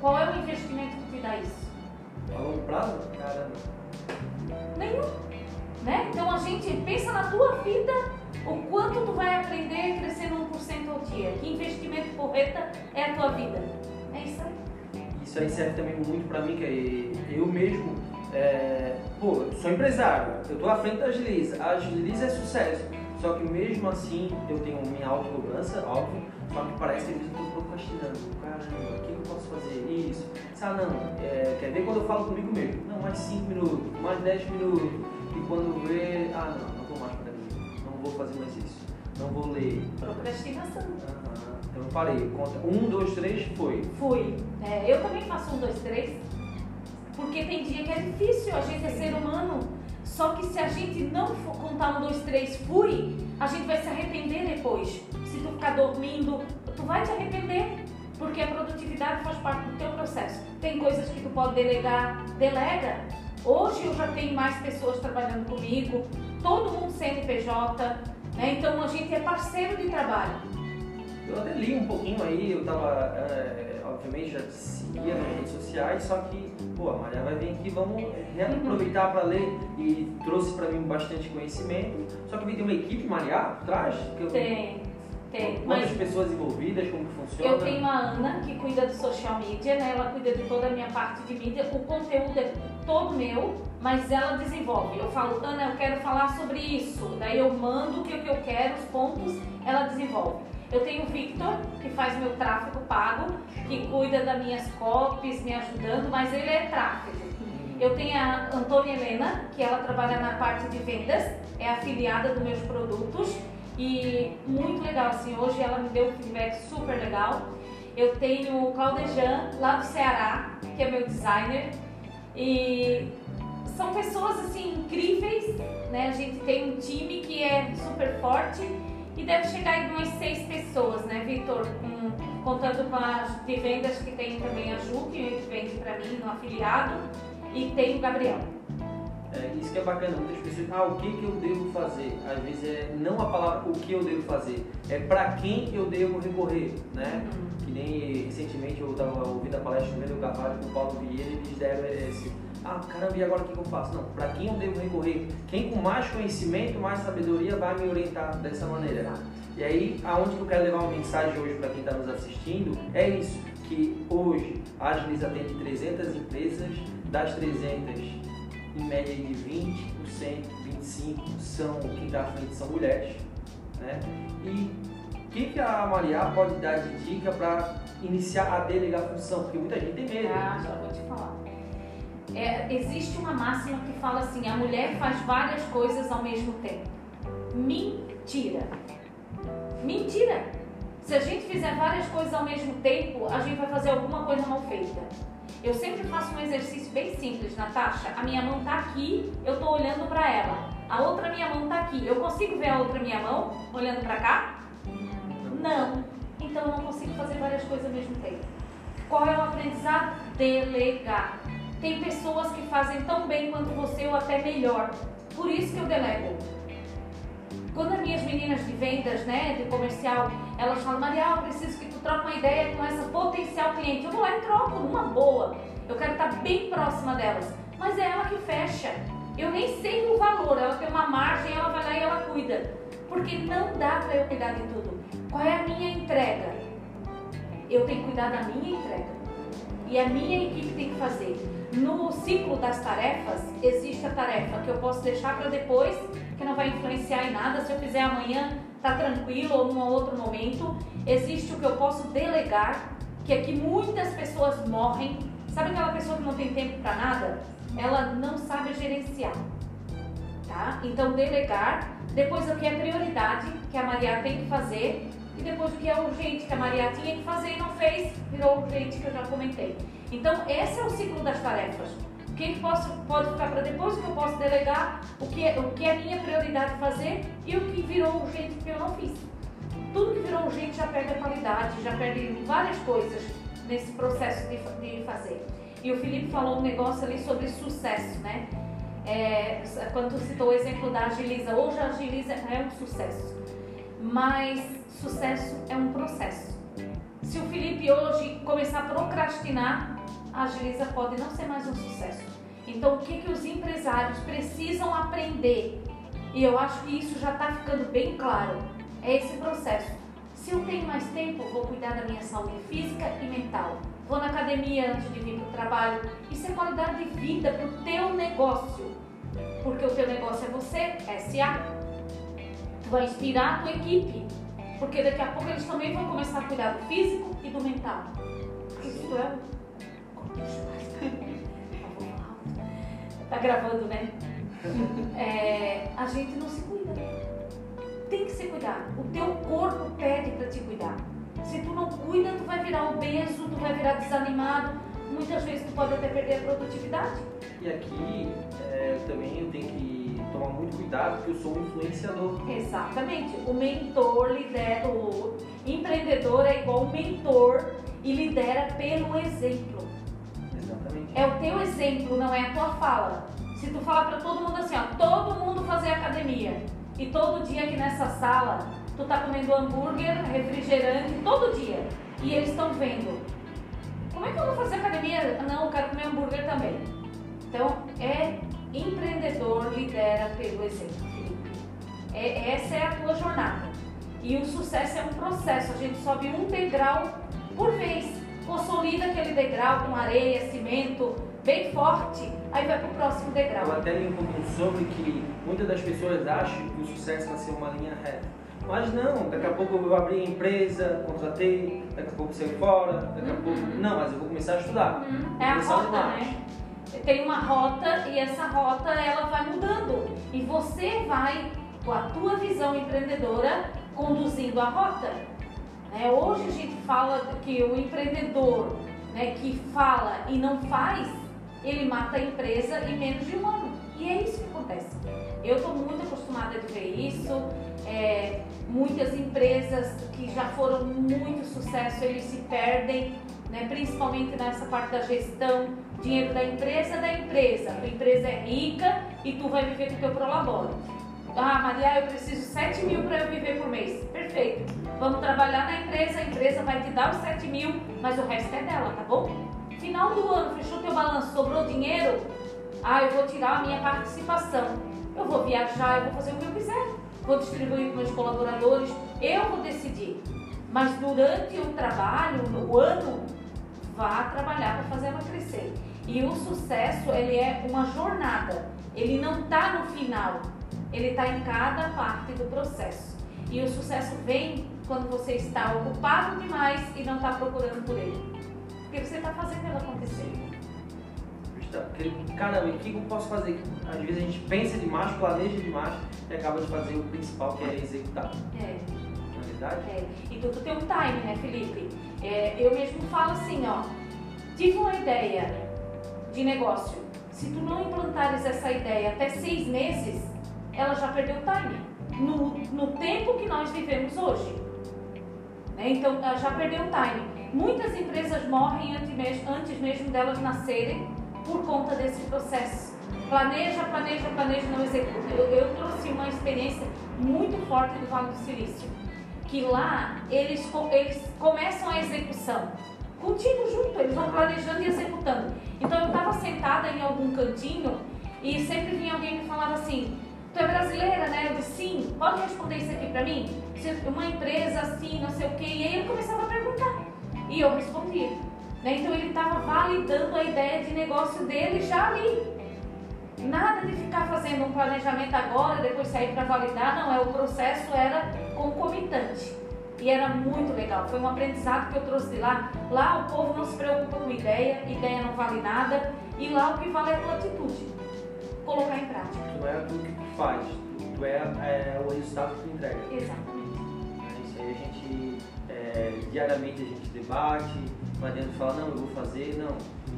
Qual é o investimento que te dá isso? A longo prazo? Caramba. Nenhum. Né? Então a gente pensa na tua vida, o quanto tu vai aprender porreta é a tua vida. É isso aí. Isso aí serve também muito pra mim, que é eu mesmo, é, pô, sou empresário, eu tô à frente da Agiliza, a Agiliza é sucesso, só que mesmo assim eu tenho minha autocobrança, óbvio, só que parece que eu tô procrastinando, caramba, o que eu posso fazer? Isso, ah não, é, quer ver quando eu falo comigo mesmo? Não, mais 5 minutos, mais 10 minutos, e quando vê, ah não, não vou mais pra mim, não vou fazer mais isso, não vou ler. Procrastinação. Aham. Eu parei, conta, um, dois, três, foi. Fui. É, eu também faço um, dois, três. Porque tem dia que é difícil, a gente é ser humano. Só que se a gente não for contar um, dois, três, fui, a gente vai se arrepender depois. Se tu ficar dormindo, tu vai te arrepender. Porque a produtividade faz parte do teu processo. Tem coisas que tu pode delegar, delega. Hoje eu já tenho mais pessoas trabalhando comigo, todo mundo CNPJ, né? Então a gente é parceiro de trabalho. Eu até li um pouquinho aí, eu tava, é, obviamente, já seguia nas redes sociais, só que, pô, a Maria vai vir aqui, vamos reaproveitar para ler e trouxe para mim bastante conhecimento. Só que vi tem uma equipe Maria por trás? Que eu, Tem, tem. Quantas Mas pessoas envolvidas, como que funciona? eu tenho a Ana que cuida do social media, né? Ela cuida de toda a minha parte de mídia. O conteúdo é todo meu, mas ela desenvolve. Eu falo, Ana, eu quero falar sobre isso. Daí eu mando o que eu quero, os pontos, ela desenvolve. Eu tenho o Victor, que faz meu tráfego pago, que cuida das minhas copies, me ajudando, mas ele é tráfego. Eu tenho a Antônia Helena, que ela trabalha na parte de vendas, é afiliada dos meus produtos e muito legal, assim, hoje ela me deu um feedback super legal. Eu tenho o Claudejan, lá do Ceará, que é meu designer, e são pessoas, assim, incríveis, né? A gente tem um time que é super forte e deve chegar em umas seis pessoas, né, Vitor? Com- contando com as de vendas que tem também a Ju, que vende pra mim no afiliado, e tem o Gabriel. É, isso que é bacana, muitas pessoas, ah, o que, que eu devo fazer? Às vezes é não a palavra o que eu devo fazer, é para quem eu devo recorrer, né? Que nem recentemente eu estava ouvindo a palestra do Wendel Carvalho com o Paulo Vieira e eles deram esse, ah, caramba, e agora o que, eu faço? Não, para quem eu devo recorrer? Quem com mais conhecimento, mais sabedoria vai me orientar dessa maneira. E aí, aonde que eu quero levar uma mensagem hoje para quem está nos assistindo, é isso, que hoje a Agiliza atende 300 empresas, das 300 em média de 20%, 25% são quem está à frente são mulheres. Né? E o que, que a Maria pode dar de dica para iniciar a delegar a função? Porque muita gente tem medo. Ah, já vou te falar. É, existe uma máxima que fala assim: a mulher faz várias coisas ao mesmo tempo. Mentira. Mentira. Se a gente fizer várias coisas ao mesmo tempo, a gente vai fazer alguma coisa mal feita. Eu sempre faço um exercício bem simples, Natasha. A minha mão tá aqui, eu tô olhando para ela. A outra minha mão tá aqui. Eu consigo ver a outra minha mão olhando para cá? Não. Então eu não consigo fazer várias coisas ao mesmo tempo. Qual é o aprendizado? Delegar. Tem pessoas que fazem tão bem quanto você ou até melhor. Por isso que eu delego. Quando as minhas meninas de vendas, né, de comercial, elas falam, Marial, eu preciso que tu troque uma ideia com essa potencial cliente. Eu vou lá e troco, numa boa. Eu quero estar bem próxima delas. Mas é ela que fecha. Eu nem sei o valor, ela tem uma margem, ela vai lá e ela cuida. Porque não dá para eu cuidar de tudo. Qual é a minha entrega? Eu tenho que cuidar da minha entrega. E a minha equipe tem que fazer. No ciclo das tarefas, existe a tarefa que eu posso deixar para depois, que não vai influenciar em nada. Se eu fizer amanhã, tá tranquilo, ou num outro momento. Existe o que eu posso delegar, que é que muitas pessoas morrem. Sabe aquela pessoa que não tem tempo para nada? Ela não sabe gerenciar. Tá? Então, delegar. Depois, o que é prioridade, que a Maria tem que fazer. E depois, o que é urgente, que a Maria tinha que fazer e não fez, virou urgente, que eu já comentei. Então, esse é o ciclo das tarefas. O que posso, pode ficar para depois, o que eu posso delegar, o que, é, o que é minha prioridade fazer e o que virou urgente que eu não fiz. Tudo que virou urgente já perde a qualidade, já perde várias coisas nesse processo de, de fazer. E o Felipe falou um negócio ali sobre sucesso, né? É, quando tu citou o exemplo da Agiliza, hoje a Agiliza é um sucesso, mas sucesso é um processo. Se o Felipe hoje começar a procrastinar, a Agiliza pode não ser mais um sucesso. Então, o que, que os empresários precisam aprender? E eu acho que isso já está ficando bem claro. É esse processo. Se eu tenho mais tempo, vou cuidar da minha saúde física e mental. Vou na academia antes de vir para o trabalho. Isso é qualidade de vida para o teu negócio. Porque o teu negócio é você, SA. Vai inspirar a tua equipe. Porque daqui a pouco eles também vão começar a cuidar do físico e do mental. Isso é. Tá gravando, né? É, a gente não se cuida. Tem que se cuidar. O teu corpo pede para te cuidar. Se tu não cuida, tu vai virar obeso, tu vai virar desanimado. Muitas vezes tu pode até perder a produtividade. E aqui é, também eu tenho que tomar muito cuidado porque eu sou um influenciador. Exatamente. O mentor lidera, o empreendedor é igual um mentor e lidera pelo exemplo. É o teu exemplo, não é a tua fala. Se tu falar para todo mundo assim, ó, todo mundo fazer academia e todo dia aqui nessa sala tu tá comendo hambúrguer, refrigerante todo dia e eles estão vendo. Como é que eu vou fazer academia? Não, eu quero comer hambúrguer também. Então, é empreendedor lidera pelo exemplo, Felipe. É, essa é a tua jornada. E o sucesso é um processo, a gente sobe um degrau por vez. Consolida aquele degrau com areia, cimento, bem forte, aí vai para o próximo degrau. Eu até li um pouquinho sobre que muitas das pessoas acham que o sucesso vai ser uma linha reta. Mas não, daqui a pouco eu vou abrir a empresa, contratei, daqui a pouco sair fora, daqui a Uhum. pouco. Não, mas eu vou começar a estudar. Uhum. É a rota, né? Tem uma rota e essa rota ela vai mudando. E você vai, com a tua visão empreendedora, conduzindo a rota. Né? Hoje a gente fala que o empreendedor né, que fala e não faz, ele mata a empresa em menos de um ano. E é isso que acontece. Eu estou muito acostumada de ver isso. É, muitas empresas que já foram muito sucesso, eles se perdem, né? principalmente nessa parte da gestão, dinheiro da empresa da empresa. A empresa é rica e tu vai viver com o teu prolabore. Ah, Maria, eu preciso 7 mil para eu viver por mês. Perfeito. Vamos trabalhar na empresa, a empresa vai te dar os 7 mil, mas o resto é dela, tá bom? Final do ano, fechou teu balanço, sobrou dinheiro? Ah, eu vou tirar a minha participação. Eu vou viajar, eu vou fazer o que eu quiser. Vou distribuir com meus colaboradores, eu vou decidir. Mas durante o trabalho, o ano, vá trabalhar para fazer ela crescer. E o sucesso, ele é uma jornada. Ele não está no final. Ele está em cada parte do processo. E o sucesso vem quando você está ocupado demais e não está procurando por ele. Porque você está fazendo ele acontecer. Está- aquele, Caramba, o que eu posso fazer? Às vezes a gente pensa demais, planeja demais e acaba de fazer o principal, que é executar. É. Na verdade? É, e tudo tem um time, né, Felipe? É, eu mesmo falo assim, ó, tive uma ideia de negócio. Se tu não implantares essa ideia até seis meses, ela já perdeu o time. No, no tempo que nós vivemos hoje. Né? Então, ela já perdeu o time. Muitas empresas morrem antes mesmo, antes mesmo delas nascerem por conta desse processo. Planeja, planeja, planeja, não executa. Eu, eu trouxe uma experiência muito forte do Vale do Silício que lá eles, eles começam a execução. Contigo junto, eles vão planejando e executando. Então eu estava sentada em algum cantinho e sempre vinha alguém que falava assim, tu é brasileira, né? Eu disse, sim, pode responder isso aqui para mim? Uma empresa assim, não sei o quê. E aí ele começava a perguntar. E eu respondia. Né? Então ele estava validando a ideia de negócio dele já ali. Nada de ficar fazendo um planejamento agora, depois sair para validar, não, é o processo era concomitante. E era muito legal, foi um aprendizado que eu trouxe de lá. Lá o povo não se preocupa com ideia, ideia não vale nada, e lá o que vale é a atitude, colocar em prática. Não é tu faz, tu é, é o resultado que tu entrega. Exatamente. Né? Isso aí a gente, é, diariamente a gente debate, não adianta falar, não, eu vou fazer, não,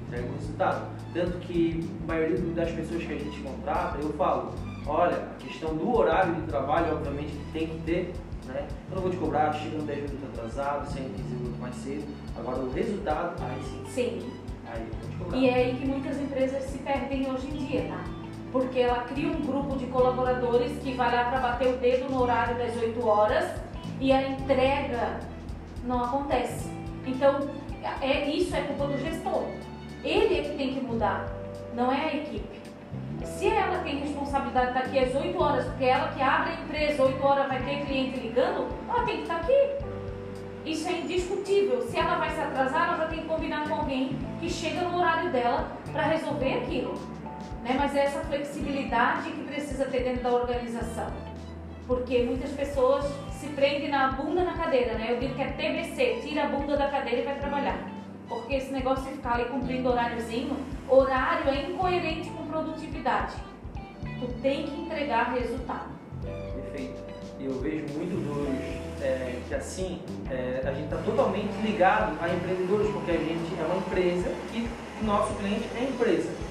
entrega o resultado. Tanto que a maioria das pessoas que a gente contrata, eu falo, olha, a questão do horário de trabalho, obviamente, que tem que ter, né? Eu não vou te cobrar, chegando 10 minutos atrasado, sem dizer muito mais cedo. Agora o resultado, aí sim, Sim. aí eu vou te cobrar. E é aí que muitas empresas se perdem hoje em dia, tá? Porque ela cria um grupo de colaboradores que vai lá para bater o dedo no horário das 8 horas e a entrega não acontece. Então, é, isso é culpa do gestor. Ele é que tem que mudar, não é a equipe. Se ela tem responsabilidade de estar aqui às 8 horas, porque é ela que abre a empresa, 8 horas vai ter cliente ligando, ela tem que estar aqui. Isso é indiscutível. Se ela vai se atrasar, ela já tem que combinar com alguém que chega no horário dela para resolver aquilo. Né? Mas é essa flexibilidade que precisa ter dentro da organização. Porque muitas pessoas se prendem na bunda na cadeira, né? Eu digo que é TBC, tira a bunda da cadeira e vai trabalhar. Porque esse negócio de ficar ali cumprindo horáriozinho, horário é incoerente com produtividade. Tu tem que entregar resultado. Perfeito. Eu vejo muito dos é, que assim é, a gente está totalmente ligado a empreendedores, porque a gente é uma empresa e nosso cliente é empresa.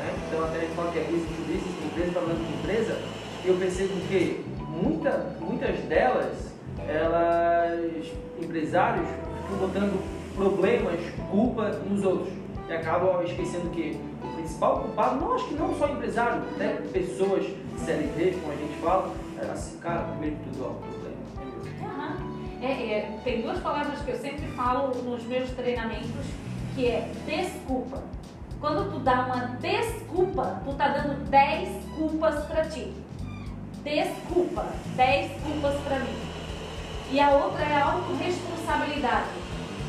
Né? Então até a gente fala que é business to business, empresa falando de empresa, eu percebo que muita, muitas delas, elas, empresários, ficam botando problemas, culpa nos outros. E acabam esquecendo que o principal culpado, não acho que não só empresário, até pessoas CLT, como a gente fala, é assim, cara, primeiro de tudo, ó, o problema meu. É, é, tem duas palavras que eu sempre falo nos meus treinamentos, que é desculpa. Quando tu dá uma desculpa, tu tá dando 10 culpas para ti. Desculpa, 10 culpas para mim. E a outra é a autorresponsabilidade.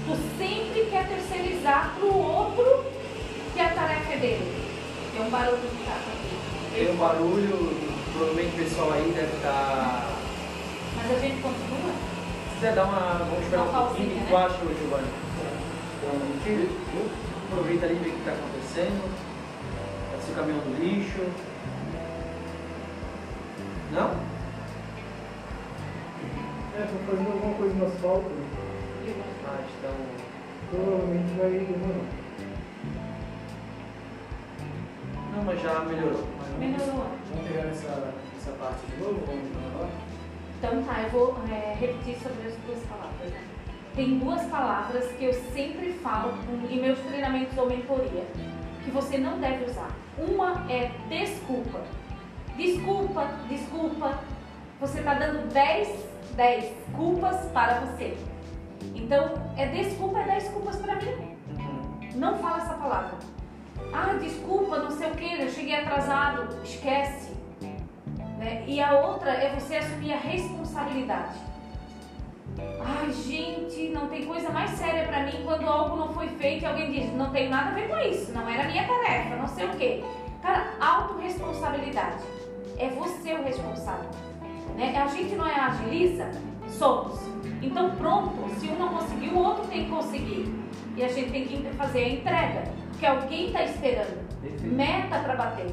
Tu sempre quer terceirizar pro outro que a tarefa é dele. Tem um barulho de casa aqui. Tem um barulho, provavelmente o pessoal aí deve estar. Tá... Mas a gente continua? Se quiser dar uma. Vamos esperar um pouquinho. O que né? tu acha, Giovanni? Aproveita ali e vê o que está acontecendo. Esse caminhão do lixo. Não? É, estou fazendo alguma coisa no asfalto. Ah, então. Provavelmente vai demorar. Não, mas já melhorou. Melhorou. Vamos pegar essa, essa parte de novo? Vamos lá? Então tá, eu vou é, repetir sobre as duas palavras, né? Tem duas palavras que eu sempre falo em meus treinamentos ou mentoria, que você não deve usar. Uma é desculpa. Desculpa, desculpa. Você está dando 10, 10 culpas para você. Então, é desculpa, é 10 culpas para mim. Não fala essa palavra. Ah, desculpa, não sei o que, eu cheguei atrasado. Esquece. Né? E a outra é você assumir a responsabilidade. Ai, gente, não tem coisa mais séria para mim quando algo não foi feito e alguém diz, não tem nada a ver com isso, não era minha tarefa, não sei o quê. Cara, autorresponsabilidade. É você o responsável. Né? A gente não é agiliza? Somos. Então, pronto, se um não conseguiu, o outro tem que conseguir. E a gente tem que fazer a entrega, que alguém está esperando. Meta para bater.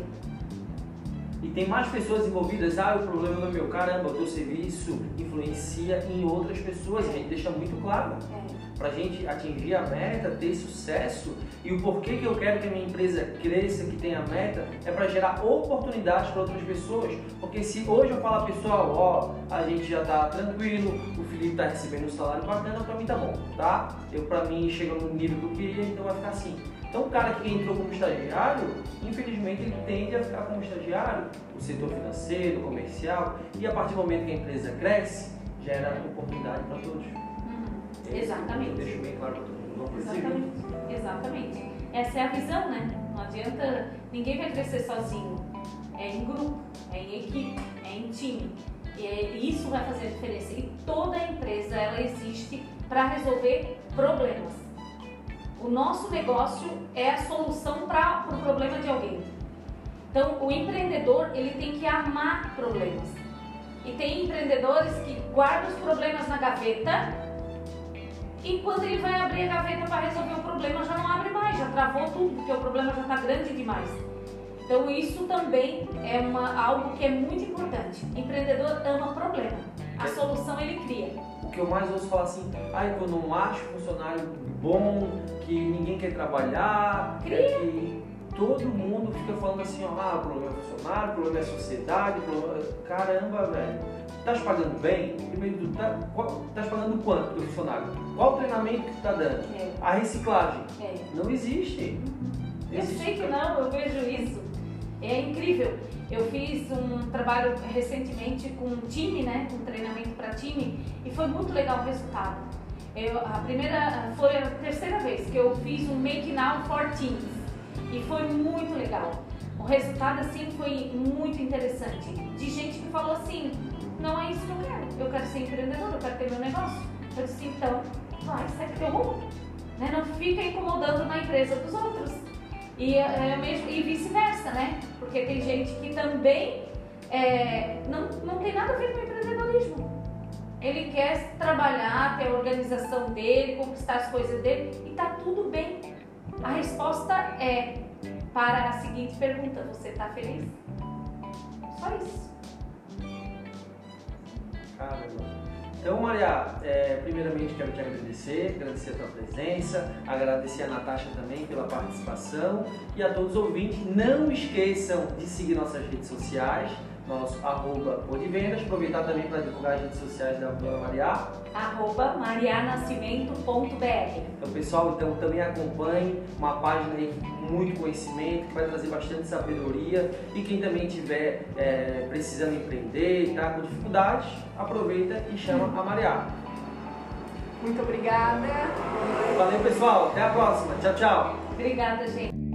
E tem mais pessoas envolvidas. Ah, o problema não é meu. Caramba, o teu serviço influencia em outras pessoas. A gente deixa muito claro. É para a gente atingir a meta, ter sucesso e o porquê que eu quero que a minha empresa cresça, que tenha meta, é para gerar oportunidades para outras pessoas. Porque se hoje eu falar, pessoal, ó, a gente já está tranquilo, o Felipe está recebendo um salário bacana, para mim tá bom, tá? Eu para mim chega no nível que eu queria, então vai ficar assim. Então o cara que entrou como estagiário, infelizmente ele tende a ficar como estagiário, o setor financeiro, comercial, e a partir do momento que a empresa cresce, gera oportunidade para todos. Exatamente. Deixa bem claro para todo mundo. Não Exatamente. Exatamente. Essa é a visão, né? Não adianta. Ninguém vai crescer sozinho. É em grupo, é em equipe, é em time. E é, isso vai fazer a diferença. E toda empresa ela existe para resolver problemas. O nosso negócio é a solução para o pro problema de alguém. Então, o empreendedor ele tem que amar problemas. E tem empreendedores que guardam os problemas na gaveta e quando ele vai abrir a gaveta para resolver o problema, já não abre mais, já travou tudo, porque o problema já está grande demais. Então isso também é uma, algo que é muito importante. O empreendedor ama problema. A solução ele cria. O que eu mais ouço falar assim, ah, eu não acho funcionário bom, que ninguém quer trabalhar, cria. É que todo mundo fica falando assim, ó, ah, o problema é funcionário, o problema é sociedade, problema... caramba, velho Estás pagando bem? Primeiro tu tá, estás pagando quanto do funcionário? Qual o treinamento que tu está dando? É. A reciclagem? É. Não existe. Eu existe. sei que não, eu vejo isso. É incrível. Eu fiz um trabalho recentemente com um time, né, um treinamento para time, e foi muito legal o resultado. Eu, a primeira, foi a terceira vez que eu fiz um Make Now for Teams e foi muito legal. O resultado assim foi muito interessante. De gente que falou assim, não é isso que eu quero. Eu quero ser empreendedora, eu quero ter meu negócio. Eu disse, então, vai, segue teu rumo. Né? Não fica incomodando na empresa dos outros. E, é, mesmo, e vice-versa, né? Porque tem gente que também é, não, não tem nada a ver com empreendedorismo. Ele quer trabalhar, ter a organização dele, conquistar as coisas dele e tá tudo bem. A resposta é para a seguinte pergunta: Você está feliz? Só isso. Caramba. Então, Maria, é, primeiramente quero te agradecer, agradecer a tua presença, agradecer a Natasha também pela participação e a todos os ouvintes. Não esqueçam de seguir nossas redes sociais, nosso arroba Vendas, aproveitar também para divulgar as redes sociais da Dona Maria. Arroba marianascimento.br Então pessoal, então também acompanhe uma página aí com muito conhecimento, que vai trazer bastante sabedoria e quem também estiver é, precisando empreender e tá com dificuldades, aproveita e chama a Maria. Muito obrigada. Valeu pessoal, até a próxima. Tchau, tchau. Obrigada, gente.